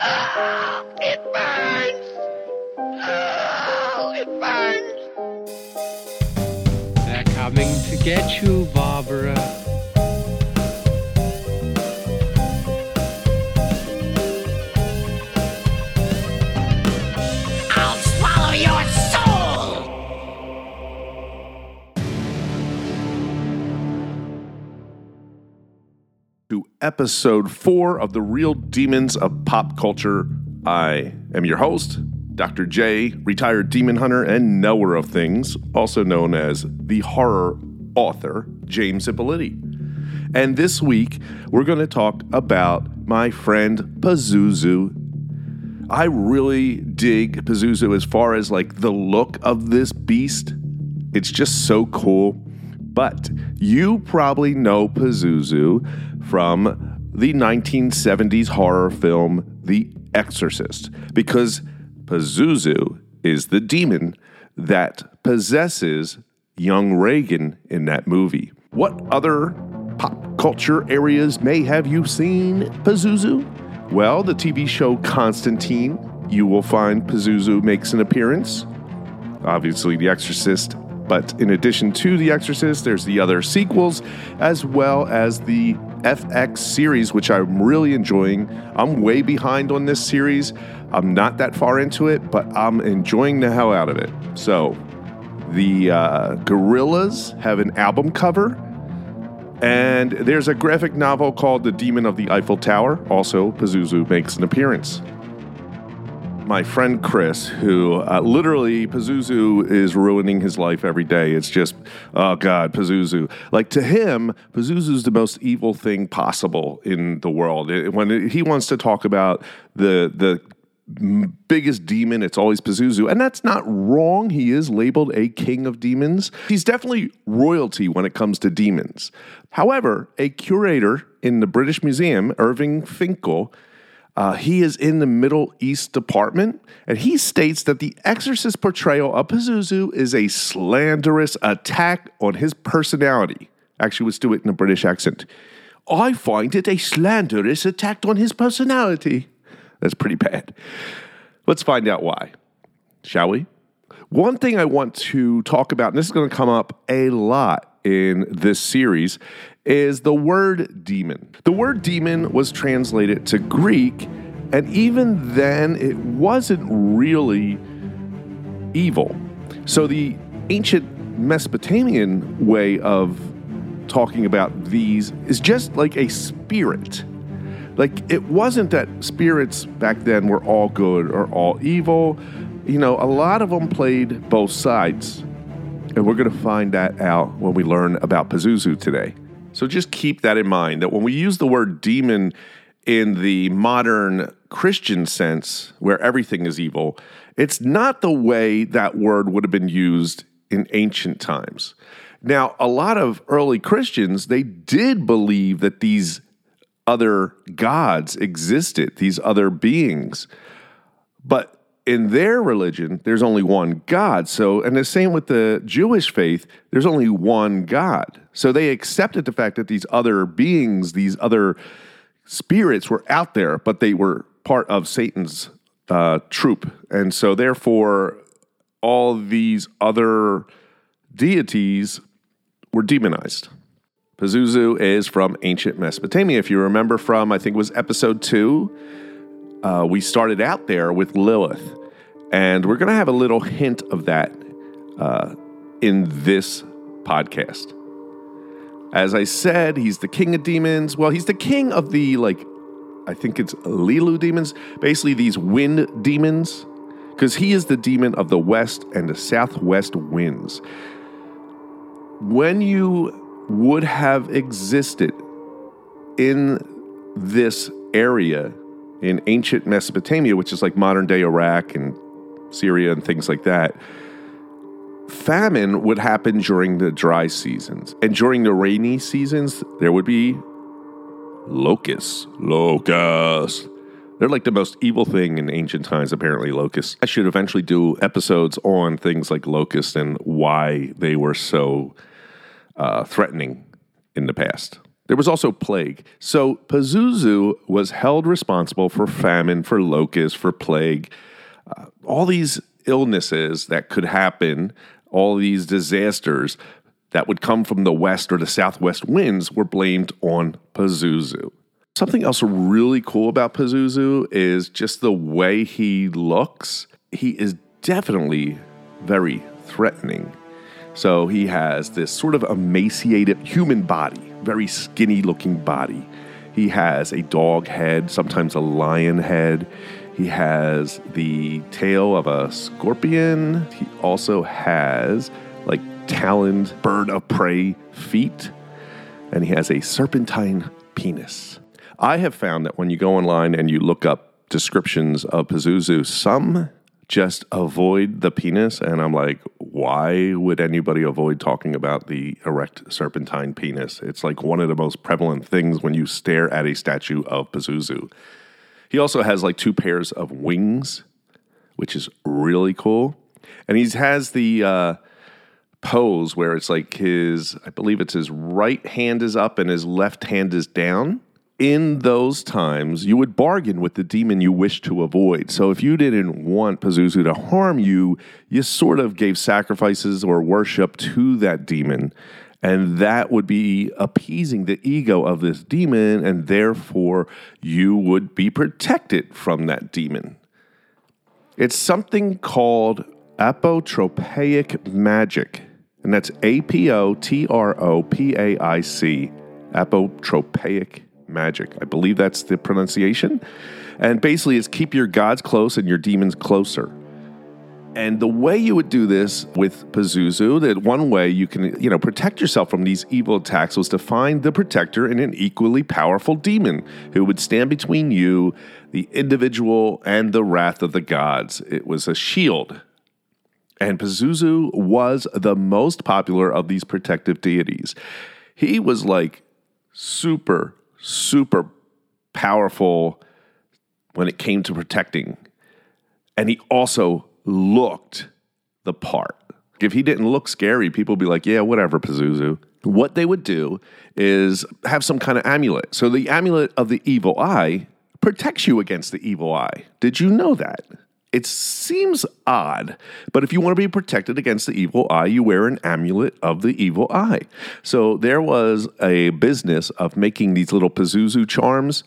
Ah, it burns! Oh, it burns! They're coming to get you, Barbara. To episode four of the Real Demons of Pop Culture. I am your host, Dr. J, retired demon hunter and knower of things, also known as the horror author, James Ippoliti. And this week, we're going to talk about my friend Pazuzu. I really dig Pazuzu as far as like the look of this beast. It's just so cool. But you probably know Pazuzu from the 1970s horror film The Exorcist because Pazuzu is the demon that possesses young Regan in that movie. What other pop culture areas may have you seen Pazuzu? Well, the TV show Constantine, you will find Pazuzu makes an appearance. Obviously, The Exorcist, but in addition to The Exorcist, there's the other sequels, as well as the FX series, which I'm really enjoying. I'm way behind on this series. I'm not that far into it, but I'm enjoying the hell out of it. So, the uh, Gorillaz have an album cover, and there's a graphic novel called The Demon of the Eiffel Tower. Also, Pazuzu makes an appearance my friend Chris, who uh, literally Pazuzu is ruining his life every day. It's just, oh God, Pazuzu. Like to him, Pazuzu is the most evil thing possible in the world. It- when it- he wants to talk about the the biggest demon, it's always Pazuzu, and that's not wrong. He is labeled a king of demons. He's definitely royalty when it comes to demons. However, a curator in the British Museum, Irving Finkel. Uh, he is in the Middle East Department, and he states that the Exorcist portrayal of Pazuzu is a slanderous attack on his personality. Actually, let's do it in a British accent. I find it a slanderous attack on his personality. That's pretty bad. Let's find out why, shall we? One thing I want to talk about, and this is going to come up a lot in this series, is the word demon. The word demon was translated to Greek, and even then, it wasn't really evil. So the ancient Mesopotamian way of talking about these is just like a spirit. Like it wasn't that spirits back then were all good or all evil. You know, a lot of them played both sides. And we're going to find that out when we learn about Pazuzu today. So just keep that in mind that when we use the word demon in the modern Christian sense, where everything is evil, it's not the way that word would have been used in ancient times. Now, a lot of early Christians, they did believe that these other gods existed, these other beings. But in their religion, there's only one God. So, and the same with the Jewish faith, there's only one God. So they accepted the fact that these other beings, these other spirits were out there, but they were part of Satan's uh, troop. And so, therefore, all these other deities were demonized. Pazuzu is from ancient Mesopotamia. If you remember from, I think it was episode two, uh, we started out there with Lilith. And we're going to have a little hint of that uh, in this podcast. As I said, he's the king of demons. Well, he's the king of the, like, I think it's Lilu demons, basically these wind demons, because he is the demon of the west and the southwest winds. When you would have existed in this area in ancient Mesopotamia, which is like modern day Iraq and Syria and things like that, famine would happen during the dry seasons. And during the rainy seasons, there would be locusts. Locusts. They're like the most evil thing in ancient times, apparently, locusts. I should eventually do episodes on things like locusts and why they were so uh, threatening in the past. There was also plague. So Pazuzu was held responsible for famine, for locust, for plague, uh, all these illnesses that could happen, all these disasters that would come from the west or the southwest winds were blamed on Pazuzu. Something else really cool about Pazuzu is just the way he looks. He is definitely very threatening. So he has this sort of emaciated human body, very skinny looking body. He has a dog head, sometimes a lion head. He has the tail of a scorpion. He also has like taloned bird of prey feet. And he has a serpentine penis. I have found that when you go online and you look up descriptions of Pazuzu, some just avoid the penis. And I'm like, why would anybody avoid talking about the erect serpentine penis? It's like one of the most prevalent things when you stare at a statue of Pazuzu. He also has like two pairs of wings, which is really cool. And he has the uh, pose where it's like his, I believe it's his right hand is up and his left hand is down in those times, you would bargain with the demon you wish to avoid. So if you didn't want Pazuzu to harm you, you sort of gave sacrifices or worship to that demon. And that would be appeasing the ego of this demon, and therefore you would be protected from that demon. It's something called apotropaic magic, and that's A P O T R O P A I C, apotropaic magic. I believe that's the pronunciation. And basically, it's keep your gods close and your demons closer. And the way you would do this with Pazuzu, that one way you can, you know, protect yourself from these evil attacks was to find the protector in an equally powerful demon who would stand between you, the individual, and the wrath of the gods. It was a shield. And Pazuzu was the most popular of these protective deities. He was like super, super powerful when it came to protecting. And he also looked the part. If he didn't look scary, people would be like, yeah, whatever, Pazuzu. What they would do is have some kind of amulet. So the amulet of the evil eye protects you against the evil eye. Did you know that? It seems odd, but if you want to be protected against the evil eye, you wear an amulet of the evil eye. So there was a business of making these little Pazuzu charms,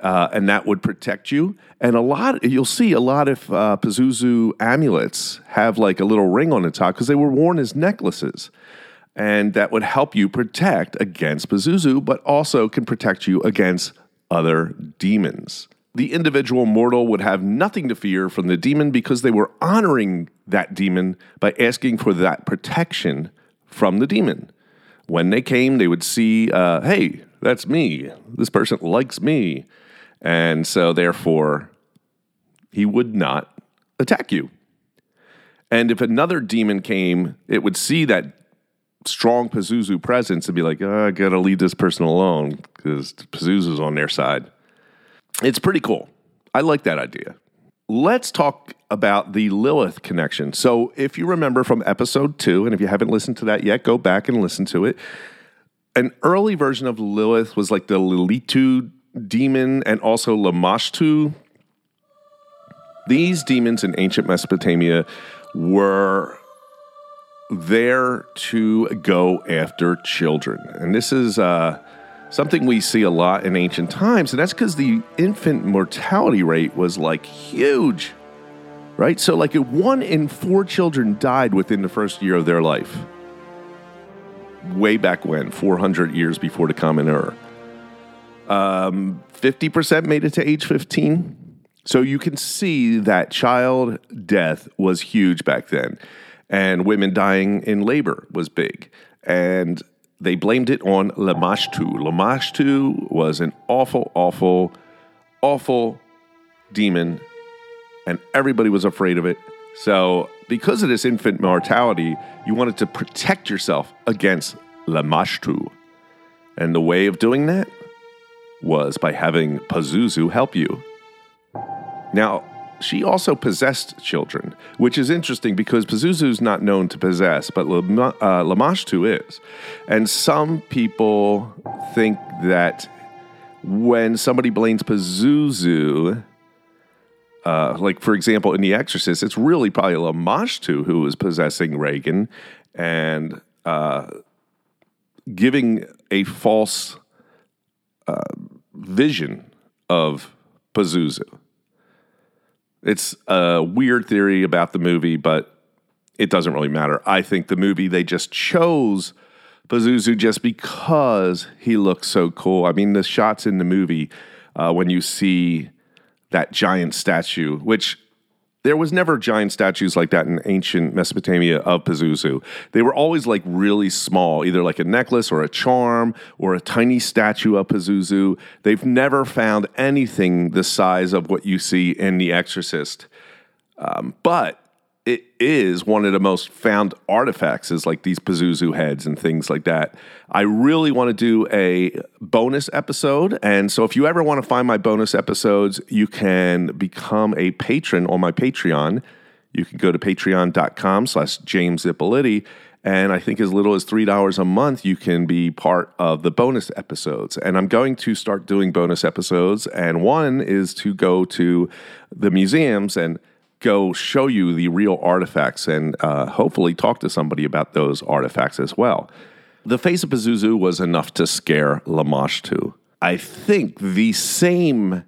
uh, and that would protect you. And a lot, you'll see a lot of uh, Pazuzu amulets have like a little ring on the top because they were worn as necklaces. And that would help you protect against Pazuzu, but also can protect you against other demons the individual mortal would have nothing to fear from the demon because they were honoring that demon by asking for that protection from the demon. When they came, they would see, uh, hey, that's me. This person likes me. And so, therefore, he would not attack you. And if another demon came, it would see that strong Pazuzu presence and be like, oh, I gotta leave this person alone because Pazuzu's on their side. It's pretty cool. I like that idea. Let's talk about the Lilith connection. So, if you remember from episode two, and if you haven't listened to that yet, go back and listen to it. An early version of Lilith was like the Lilitu demon and also Lamashtu. These demons in ancient Mesopotamia were there to go after children. And this is uh, something we see a lot in ancient times, and that's because the infant mortality rate was like huge, right? So, like, one in four children died within the first year of their life. Way back when, 400 years before the Common Era. Um, 50% made it to age 15. So you can see that child death was huge back then, and women dying in labor was big. And they blamed it on Lamashtu. Lamashtu was an awful, awful, awful demon, and everybody was afraid of it. So, because of this infant mortality, you wanted to protect yourself against Lamashtu. And the way of doing that was by having Pazuzu help you. Now, she also possessed children, which is interesting because Pazuzu's not known to possess, but uh, Lamashtu is. And some people think that when somebody blames Pazuzu, uh, like for example in The Exorcist, it's really probably Lamashtu who is possessing Regan and uh, giving a false uh, vision of Pazuzu. It's a weird theory about the movie, but it doesn't really matter. I think the movie they just chose Pazuzu just because he looks so cool. I mean, the shots in the movie uh, when you see that giant statue, which there was never giant statues like that in ancient Mesopotamia of Pazuzu. They were always like really small, either like a necklace or a charm or a tiny statue of Pazuzu. They've never found anything the size of what you see in The Exorcist. Um, but it is one of the most found artifacts is like these Pazuzu heads and things like that. I really want to do a bonus episode. And so if you ever want to find my bonus episodes, you can become a patron on my Patreon. You can go to patreon.com slash James Ippoliti. And I think as little as $3 a month, you can be part of the bonus episodes. And I'm going to start doing bonus episodes. And one is to go to the museums and go show you the real artifacts and uh, hopefully talk to somebody about those artifacts as well. The face of Pazuzu was enough to scare Lamashtu. I think the same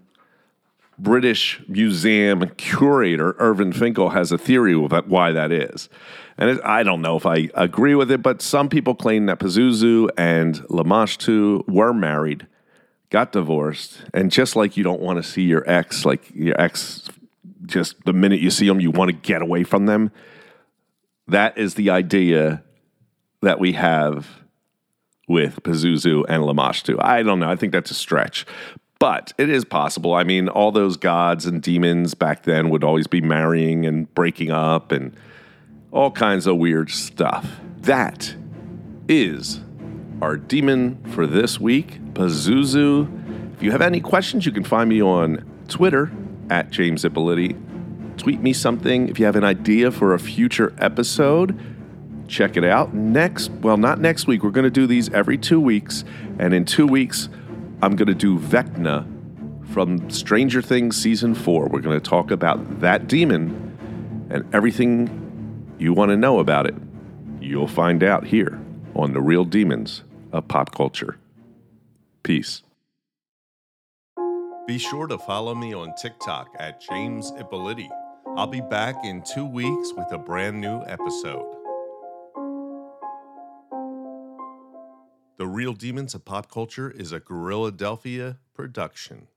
British Museum curator, Irving Finkel, has a theory about why that is. And it, I don't know if I agree with it, but some people claim that Pazuzu and Lamashtu were married, got divorced, and just like you don't want to see your ex, like your ex just the minute you see them, you want to get away from them. That is the idea that we have with Pazuzu and Lamashtu. I don't know. I think that's a stretch, but it is possible. I mean, all those gods and demons back then would always be marrying and breaking up and all kinds of weird stuff. That is our demon for this week, Pazuzu. If you have any questions, you can find me on Twitter at James Ippoliti. Tweet me something if you have an idea for a future episode. Check it out. Next, well, not next week. We're going to do these every two weeks. And in two weeks, I'm going to do Vecna from Stranger Things Season 4. We're going to talk about that demon and everything you want to know about it. You'll find out here on The Real Demons of Pop Culture. Peace. Be sure to follow me on TikTok at James Ippoliti. I'll be back in two weeks with a brand new episode. The Real Demons of Pop Culture is a Guerrilla Delphia production.